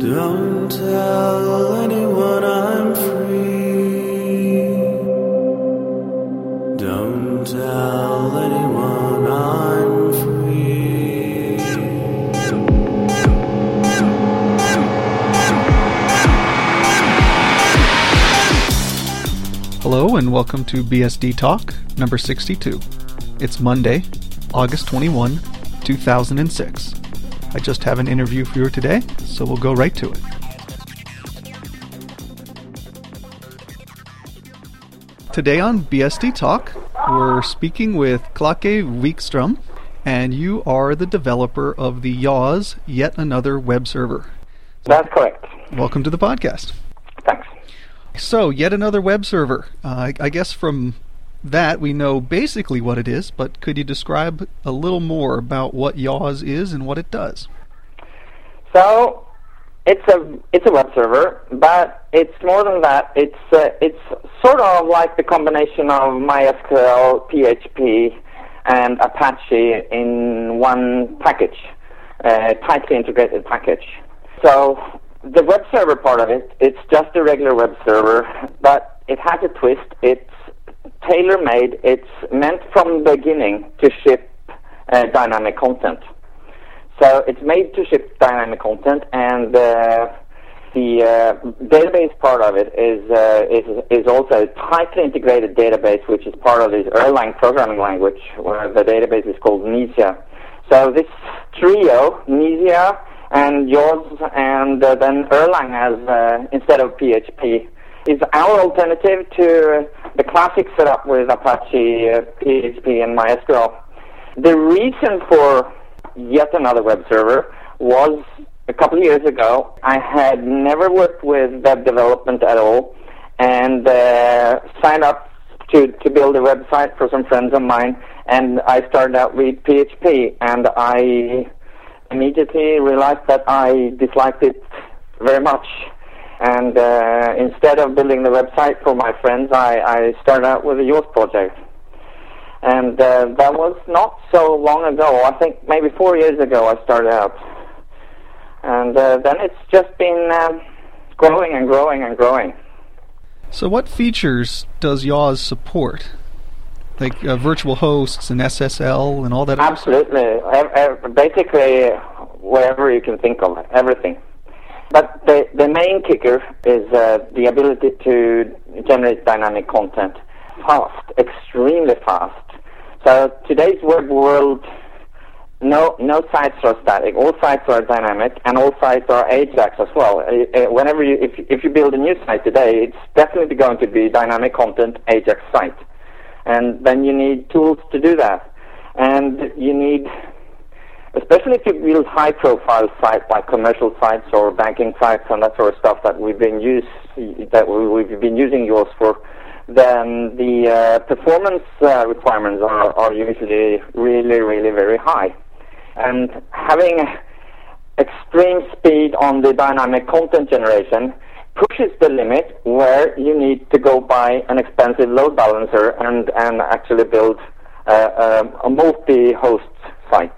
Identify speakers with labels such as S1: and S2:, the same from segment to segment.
S1: Don't tell anyone I'm free. Don't tell anyone I'm free.
S2: Hello and welcome to BSD Talk number 62. It's Monday, August 21, 2006. I just have an interview for you today, so we'll go right to it. Today on BSD Talk, we're speaking with Klacke Wikström, and you are the developer of the Yaws Yet Another Web Server.
S3: That's correct.
S2: Welcome to the podcast.
S3: Thanks.
S2: So, yet another web server. Uh, I, I guess from that we know basically what it is, but could you describe a little more about what Yaws is and what it does?
S3: So it's a it's a web server, but it's more than that. It's uh, it's sort of like the combination of MySQL, PHP, and Apache in one package, uh, tightly integrated package. So the web server part of it, it's just a regular web server, but it has a twist. It's tailor-made. It's meant from the beginning to ship uh, dynamic content. So it's made to ship dynamic content, and uh, the uh, database part of it is, uh, is is also a tightly integrated database, which is part of this Erlang programming language, where the database is called Mnesia. So this trio, Mnesia and Yaws, and uh, then Erlang as uh, instead of PHP, is our alternative to the classic setup with Apache, uh, PHP, and MySQL. The reason for yet another web server was a couple of years ago. I had never worked with web development at all, and uh, signed up to, to build a website for some friends of mine, and I started out with PHP, and I immediately realized that I disliked it very much. And uh, instead of building the website for my friends, I, I started out with a Yaws project. And uh, that was not so long ago. I think maybe four years ago I started out. And uh, then it's just been uh, growing and growing and growing.
S2: So, what features does Yaws support? Like uh, virtual hosts and SSL and all that?
S3: Absolutely. Ev- ev- basically, whatever you can think of, everything. But the, the main kicker is uh, the ability to generate dynamic content fast, extremely fast. So today's web world, no no sites are static. All sites are dynamic, and all sites are AJAX as well. Uh, uh, whenever you if if you build a new site today, it's definitely going to be dynamic content AJAX site, and then you need tools to do that, and you need especially if you build high-profile sites like commercial sites or banking sites and that sort of stuff that we've been use that we, we've been using Yaws for, then the uh, performance uh, requirements are, are usually really, really very high. And having extreme speed on the dynamic content generation pushes the limit where you need to go buy an expensive load balancer and, and actually build uh, um, a multi-host site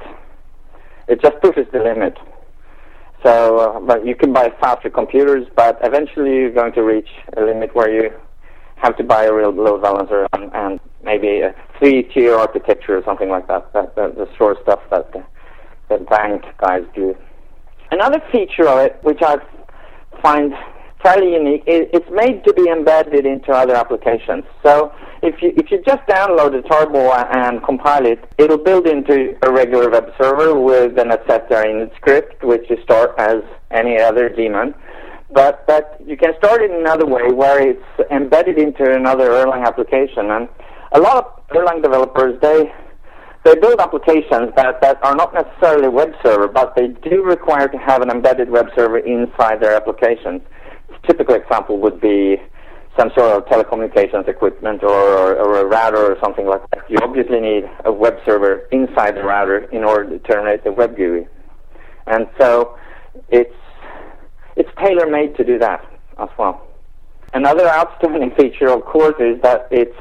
S3: it just pushes the limit. So, uh, but you can buy faster computers, but eventually you're going to reach a limit where you have to buy a real load balancer and, and maybe a three-tier architecture or something like that. That, that the sort of stuff that the, that bank guys do. Another feature of it, which I find fairly unique, is it's made to be embedded into other applications. So if you if you just download the tarball and compile it, it'll build into a regular web server with an etc init script, which you start as any other daemon. But but you can start it another way where it's embedded into another Erlang application. And a lot of Erlang developers they they build applications that, that are not necessarily web server, but they do require to have an embedded web server inside their applications. Typical example would be some sort of telecommunications equipment or, or, or, a router or something like that. You obviously need a web server inside the router in order to terminate the web GUI. And so it's, it's tailor-made to do that as well. Another outstanding feature, of course, is that it's,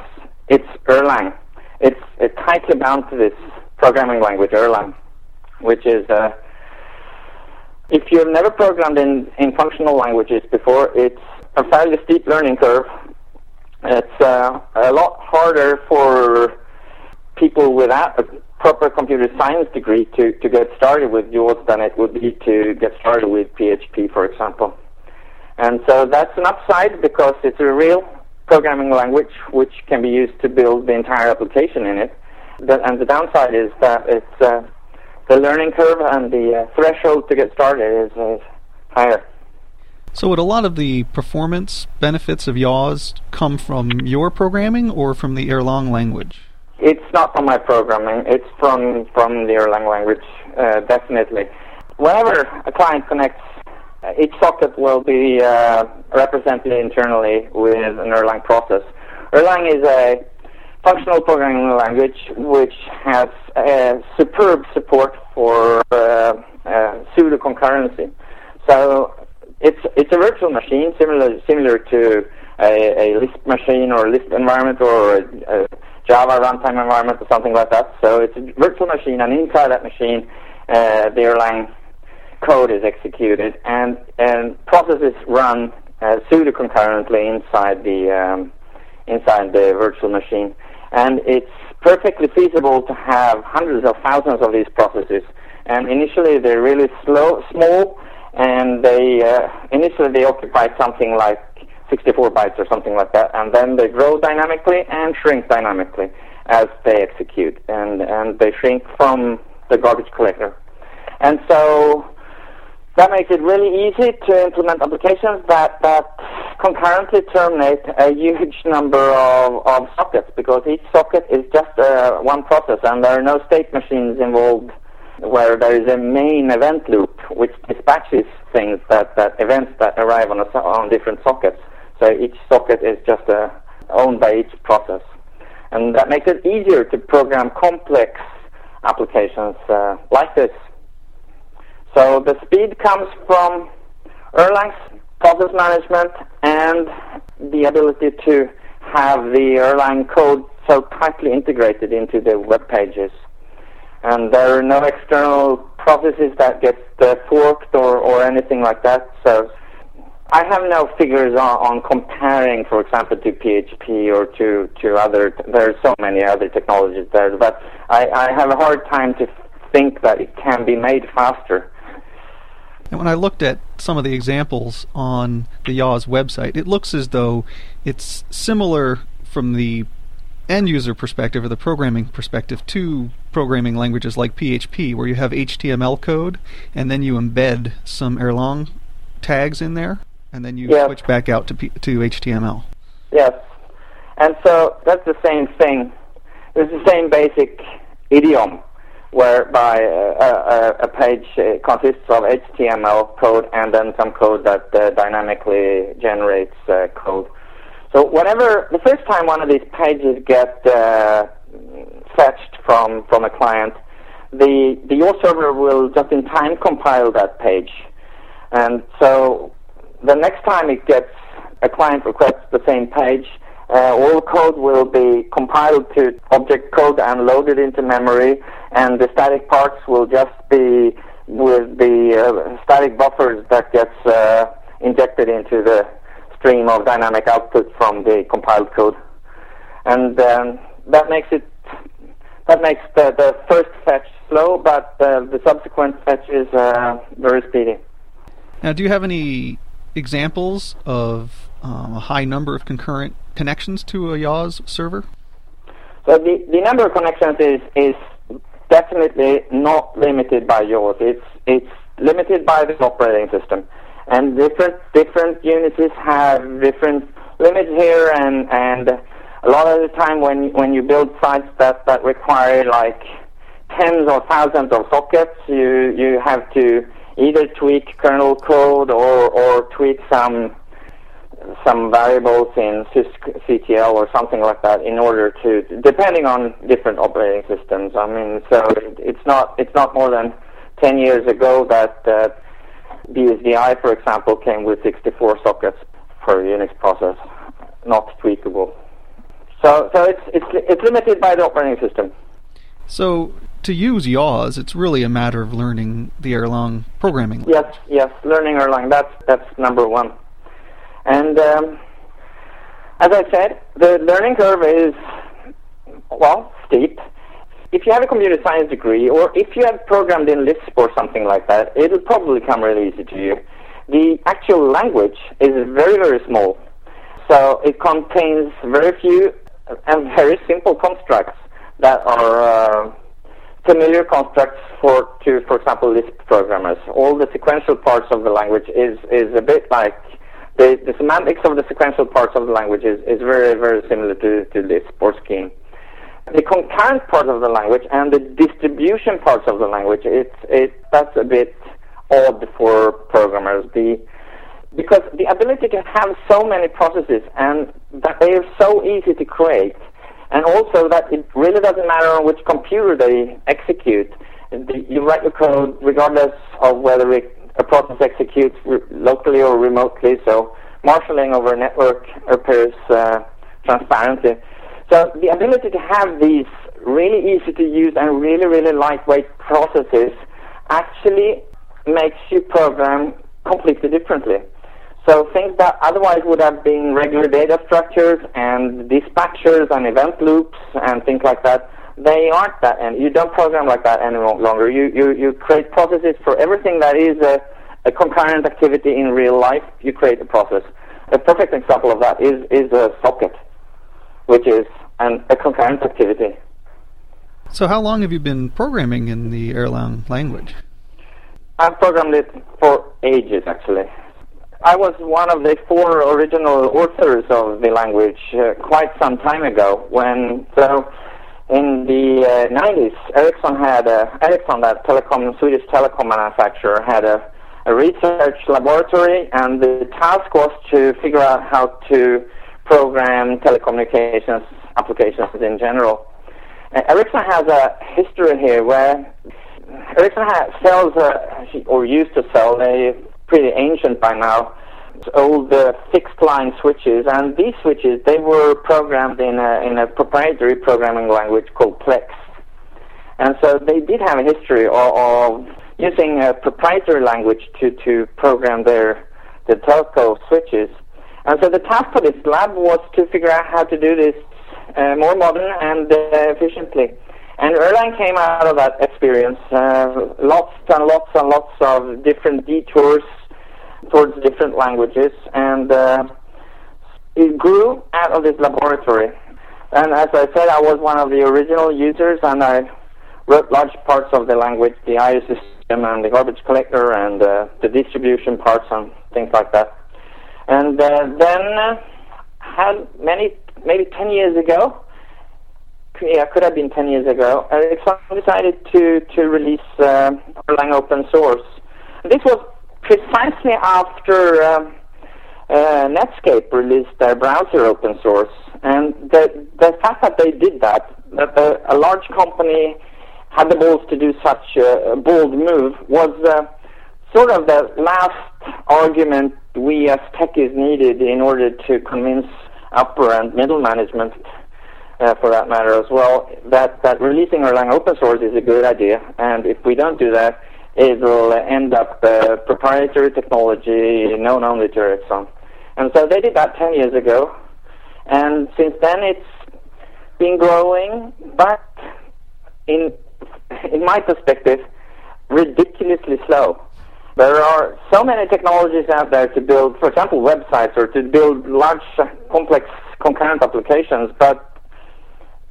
S3: it's Erlang. It's, it's tightly bound to this programming language, Erlang, which is uh, If you've never programmed in, in functional languages before, it's a fairly steep learning curve. It's uh, a lot harder for people without a proper computer science degree to, to get started with Yaws than it would be to get started with PHP, for example. And so that's an upside because it's a real programming language which can be used to build the entire application in it. The, and the downside is that it's uh, the learning curve and the uh, threshold to get started is, is higher.
S2: So, would a lot of the performance benefits of YAWS come from your programming or from the Erlang language?
S3: It's not from my programming. It's from from the Erlang language, uh, definitely. Whenever a client connects, uh, each socket will be uh, represented internally with an Erlang process. Erlang is a functional programming language which has superb support for uh, uh, pseudo concurrency. So it's it's a virtual machine similar similar to a, a Lisp machine or Lisp environment or a, a Java runtime environment or something like that. So it's a virtual machine, and inside that machine, uh, the Erlang code is executed, and and processes run uh, pseudo concurrently inside the um, inside the virtual machine and it's perfectly feasible to have hundreds of thousands of these processes. And initially they're really slow, small, and they uh, initially they occupy something like 64 bytes or something like that, and then they grow dynamically and shrink dynamically as they execute, and and they shrink from the garbage collector. And so that makes it really easy to implement applications that, that concurrently terminate a huge number of, of sockets because each socket is just uh, one process and there are no state machines involved where there is a main event loop which dispatches things that, that events that arrive on, a, on different sockets. So each socket is just uh, owned by each process. And that makes it easier to program complex applications uh, like this. So the speed comes from Erlang's process management and the ability to have the Erlang code so tightly integrated into the web pages. And there are no external processes that get uh, forked or, or anything like that. So I have no figures on, on comparing, for example, to PHP or to, to other, there are so many other technologies there, but I, I have a hard time to think that it can be made faster.
S2: And when I looked at some of the examples on the Yaws website, it looks as though it's similar from the end user perspective or the programming perspective to programming languages like PHP, where you have HTML code and then you embed some Erlang tags in there, and then you
S3: yes.
S2: switch back out to P- to HTML.
S3: Yes, and so that's the same thing. It's the same basic idiom whereby uh, a, a, page uh, consists of HTML code and then some code that uh, dynamically generates uh, code. So whenever the first time one of these pages get fetched from from a client, the the Yaws server will just in time compile that page, and so the next time it gets a client requests the same page, uh, all code will be compiled to object code and loaded into memory, and the static parts will just be with the uh, static buffers that gets uh, injected into the stream of dynamic output from the compiled code, and um, that makes it that makes the, the first fetch slow, but uh, the subsequent fetch is uh, very speedy.
S2: Now, do you have any examples of um, a high number of concurrent connections to a YAWS server?
S3: So the, the number of connections is, is definitely not limited by Yaws. It's, it's limited by the operating system. And different, different Unixes have different limits here and, and a lot of the time when, when you build sites that, that require like tens or thousands of sockets, you, you have to either tweak kernel code or, or tweak some some variables in sysctl or something like that in order to, depending on different operating systems. I mean, so it's not it's not more than 10 years ago that uh, BSDI, for example, came with 64 sockets per Unix process, not tweakable. So so it's it's it's limited by the operating system.
S2: So to use Yaws, it's really a matter of learning the Erlang programming.
S3: Yes, yes, learning Erlang. That's that's number one. And um, as I said, the learning curve is well steep. If you have a computer science degree, or if you have programmed in Lisp or something like that, it'll probably come really easy to you. The actual language is very very small, so it contains very few and very simple constructs that are uh, familiar constructs for, to, for example, Lisp programmers. All the sequential parts of the language is, is a bit like the, the semantics of the sequential parts of the language is, is very, very similar to, to Lisp or Scheme. The concurrent part of the language and the distribution parts of the language, it's, it, that's a bit odd for programmers. The, because the ability to have so many processes and that they are so easy to create and also that it really doesn't matter on which computer they execute. You write your code regardless of whether it, a process executes re- locally or remotely. So marshalling over a network appears uh, transparently. So the ability to have these really easy to use and really, really lightweight processes actually makes you program completely differently. So things that otherwise would have been regular data structures and dispatchers and event loops and things like that, they aren't that, and you don't program like that any longer. You you, you create processes for everything that is a, a concurrent activity in real life. You create a process. A perfect example of that is is a socket, which is an, a concurrent activity.
S2: So, how long have you been programming in the Erlang language?
S3: I've programmed it for ages, actually. I was one of the four original authors of the language uh, quite some time ago. When so, in the uh, 90s, Ericsson had a, Ericsson, that telecom Swedish telecom manufacturer, had a, a research laboratory, and the task was to figure out how to program telecommunications applications in general. Uh, Ericsson has a history here where Ericsson has, sells, uh, or used to sell, a pretty ancient by now. Old uh, fixed line switches, and these switches they were programmed in a in a proprietary programming language called Plex, and so they did have a history of, of using a proprietary language to to program their the telco switches. And so the task for this lab was to figure out how to do this uh, more modern and uh, efficiently. And Erlang came out of that experience. Uh, lots and lots and lots of different detours towards different languages, and uh, it grew out of this laboratory. And as I said, I was one of the original users, and I wrote large parts of the language, the IO system, and the garbage collector, and uh, the distribution parts, and things like that. And uh, then uh, had many, maybe 10 years ago, yeah, could have been 10 years ago, I decided to, to release uh, Erlang open source. This was precisely after um, uh, Netscape released their browser open source. And the, the fact that they did that, that the, a large company had the balls to do such a, bold move, was uh, sort of the last argument we as techies needed in order to convince upper and middle management uh, for that matter as well, that, that releasing Erlang open source is a good idea. And if we don't do that, it will end up uh, proprietary technology known only to Ericsson. And so they did that 10 years ago. And since then it's been growing, but in, in my perspective, ridiculously slow. There are so many technologies out there to build, for example, websites or to build large, complex concurrent applications, but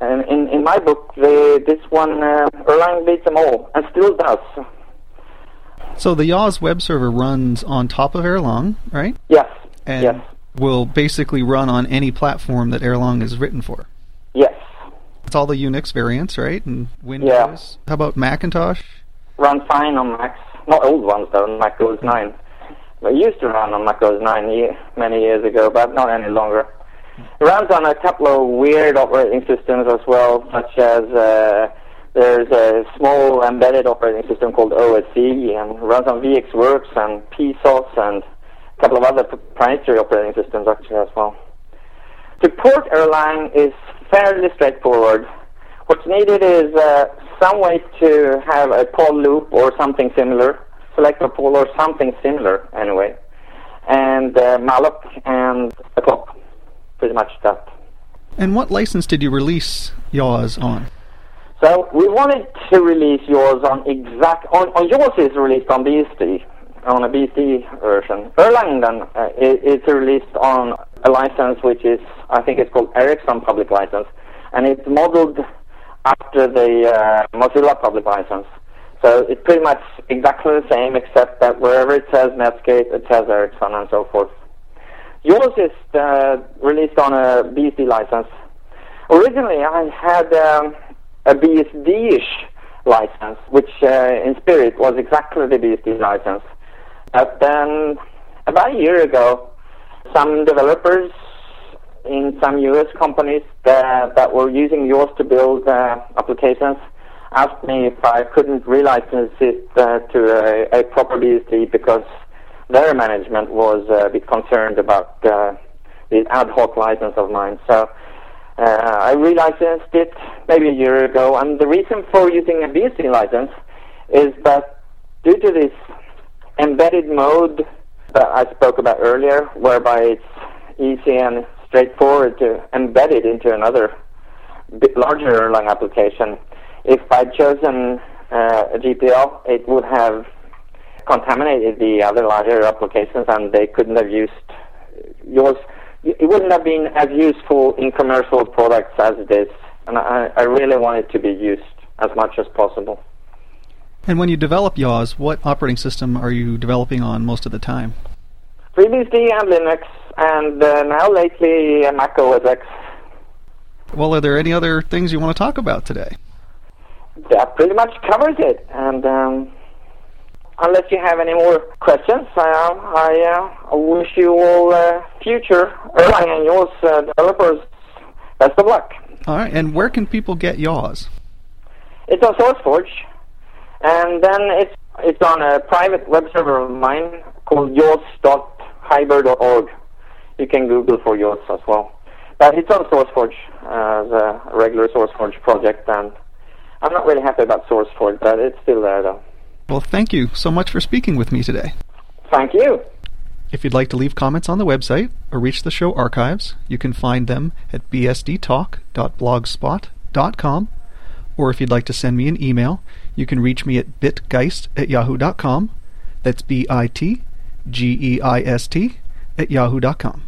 S3: in, in my book, the, this one, uh, Erlang beats them all, and still does.
S2: So the Yaws web server runs on top of Erlang, right?
S3: Yes.
S2: And
S3: yes.
S2: will basically run on any platform that Erlang is written for.
S3: Yes.
S2: It's all the Unix variants, right? And Windows.
S3: Yeah.
S2: How about Macintosh?
S3: Run fine on Macs. Not old ones though, Mac OS 9. It used to run on Mac OS 9 year, many years ago, but not any longer. It runs on a couple of weird operating systems as well, such as uh, there's a small embedded operating system called OSE and runs on VxWorks and PSOS and a couple of other proprietary operating systems actually as well. To port Erlang is fairly straightforward. What's needed is uh, some way to have a poll loop or something similar, select a poll or something similar anyway, and uh, malloc and a clock. Pretty much that.
S2: And what license did you release Yaws on?
S3: So we wanted to release Yaws on exact on, on Yaws is released on BSD on a BSD version. Erlang then uh, it, it's released on a license which is I think it's called Ericsson public license, and it's modeled after the uh, Mozilla public license. So it's pretty much exactly the same, except that wherever it says Netscape, it says Ericsson and so forth. Yaws is uh, released on a BSD license. Originally, I had um, a BSD-ish license, which uh, in spirit was exactly the BSD license. But then, about a year ago, some developers in some US companies that, that were using Yaws to build uh, applications asked me if I couldn't relicense it uh, to a, a, proper BSD because their management was uh, a bit concerned about uh, the ad hoc license of mine. So uh, I relicensed it maybe a year ago, and the reason for using a BSD license is that due to this embedded mode that I spoke about earlier, whereby it's easy and straightforward to embed it into another bit larger Erlang application. If I'd chosen uh, a GPL, it would have contaminated the other larger applications and they couldn't have used Yaws. It wouldn't have been as useful in commercial products as it is. And I, I really want it to be used as much as possible.
S2: And when you develop Yaws, what operating system are you developing on most of the time?
S3: FreeBSD and Linux, and uh, now lately uh, Mac OS X.
S2: Well, are there any other things you want to talk about today?
S3: That pretty much covers it. And um, unless you have any more questions, uh, I uh, wish you all uh, future Erlang and Yaws uh, developers best of luck.
S2: All right. And where can people get Yaws?
S3: It's on SourceForge, and then it's it's on a private web server of mine called yaws.hyber.org. You can Google for Yaws as well. But it's on SourceForge uh, as a regular SourceForge project, and I'm not really happy about SourceForge, but it's still there though.
S2: Well, thank you so much for speaking with me today.
S3: Thank you.
S2: If you'd like to leave comments on the website or reach the show archives, you can find them at bsdtalk.blogspot.com. Or if you'd like to send me an email, you can reach me at bitgeist at yahoo.com. That's B I T G E I S T at yahoo.com.